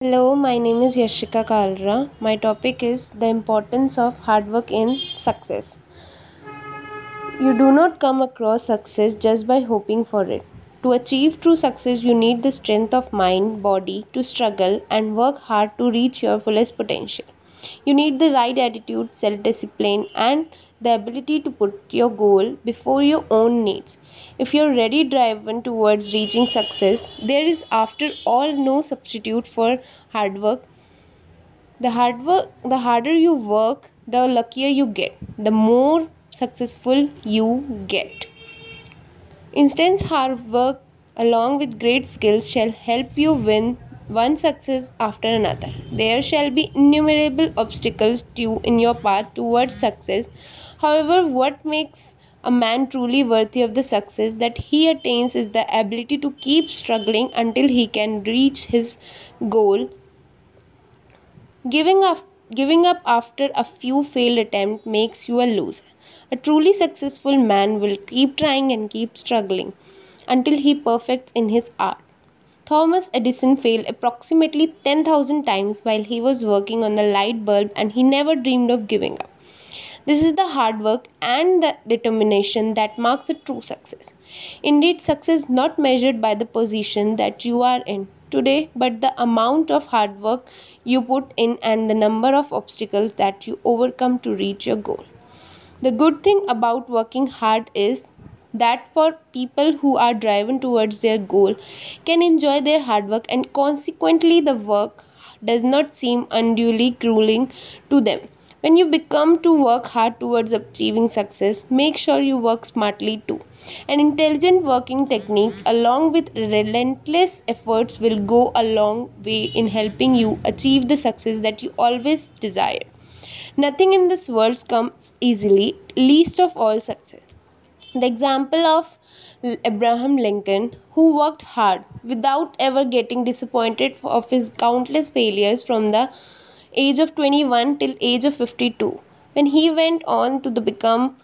Hello, my name is Yashika Kalra. My topic is the importance of hard work in success. You do not come across success just by hoping for it. To achieve true success, you need the strength of mind, body to struggle and work hard to reach your fullest potential. You need the right attitude, self discipline, and the ability to put your goal before your own needs. If you're ready driven towards reaching success, there is after all no substitute for hard work. The hard work the harder you work, the luckier you get, the more successful you get. Instance hard work along with great skills shall help you win one success after another. There shall be innumerable obstacles due in your path towards success. However, what makes a man truly worthy of the success that he attains is the ability to keep struggling until he can reach his goal. Giving up, giving up after a few failed attempts makes you a loser. A truly successful man will keep trying and keep struggling until he perfects in his art. Thomas Edison failed approximately 10,000 times while he was working on the light bulb and he never dreamed of giving up. This is the hard work and the determination that marks a true success. Indeed, success is not measured by the position that you are in today, but the amount of hard work you put in and the number of obstacles that you overcome to reach your goal. The good thing about working hard is that for people who are driven towards their goal can enjoy their hard work and consequently the work does not seem unduly grueling to them. When you become to work hard towards achieving success, make sure you work smartly too. And intelligent working techniques along with relentless efforts will go a long way in helping you achieve the success that you always desire. Nothing in this world comes easily, least of all success. The example of Abraham Lincoln, who worked hard without ever getting disappointed of his countless failures from the age of 21 till age of 52, when he went on to become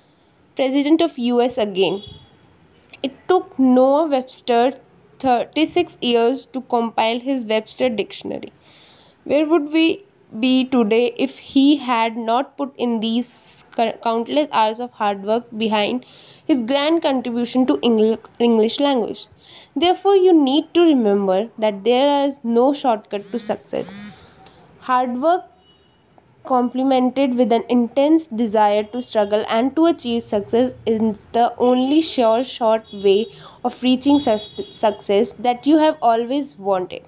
president of US again. It took Noah Webster 36 years to compile his Webster dictionary. Where would we be today if he had not put in these countless hours of hard work behind his grand contribution to English language. Therefore, you need to remember that there is no shortcut to success. Hard work complemented with an intense desire to struggle and to achieve success is the only sure short way of reaching success that you have always wanted.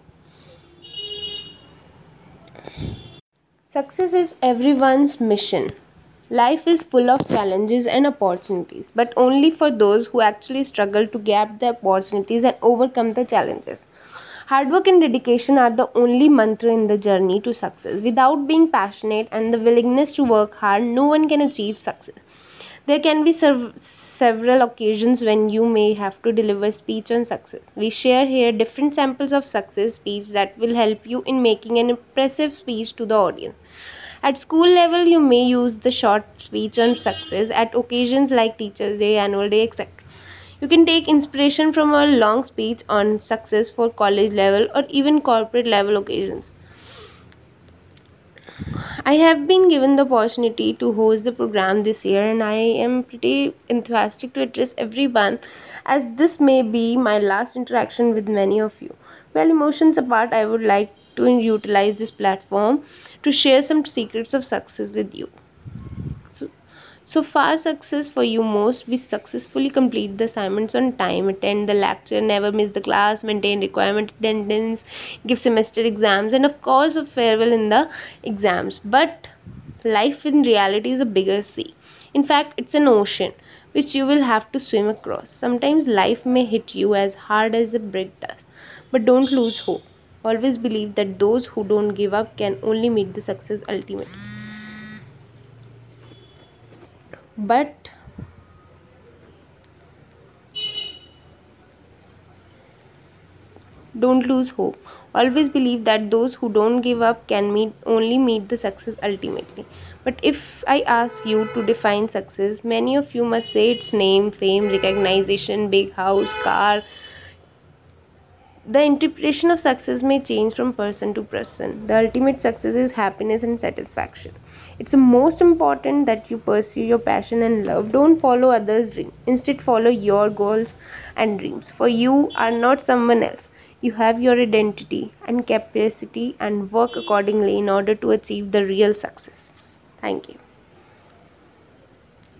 Success is everyone's mission. Life is full of challenges and opportunities, but only for those who actually struggle to grab the opportunities and overcome the challenges. Hard work and dedication are the only mantra in the journey to success. Without being passionate and the willingness to work hard, no one can achieve success. There can be several occasions when you may have to deliver speech on success. We share here different samples of success speech that will help you in making an impressive speech to the audience. At school level, you may use the short speech on success at occasions like Teachers' Day, Annual Day, etc. You can take inspiration from a long speech on success for college level or even corporate level occasions. I have been given the opportunity to host the program this year, and I am pretty enthusiastic to address everyone as this may be my last interaction with many of you. Well, emotions apart, I would like to utilize this platform to share some secrets of success with you. So, so far success for you most we successfully complete the assignments on time attend the lecture never miss the class maintain requirement attendance give semester exams and of course a farewell in the exams. But life in reality is a bigger sea. In fact it's an ocean which you will have to swim across. Sometimes life may hit you as hard as a brick does but don't lose hope always believe that those who don't give up can only meet the success ultimately but don't lose hope. Always believe that those who don't give up can meet only meet the success ultimately. But if i ask you to define success many of you must say its name fame recognition big house car the interpretation of success may change from person to person. The ultimate success is happiness and satisfaction. It's most important that you pursue your passion and love. Don't follow others' dreams. Instead, follow your goals and dreams. For you are not someone else. You have your identity and capacity and work accordingly in order to achieve the real success. Thank you.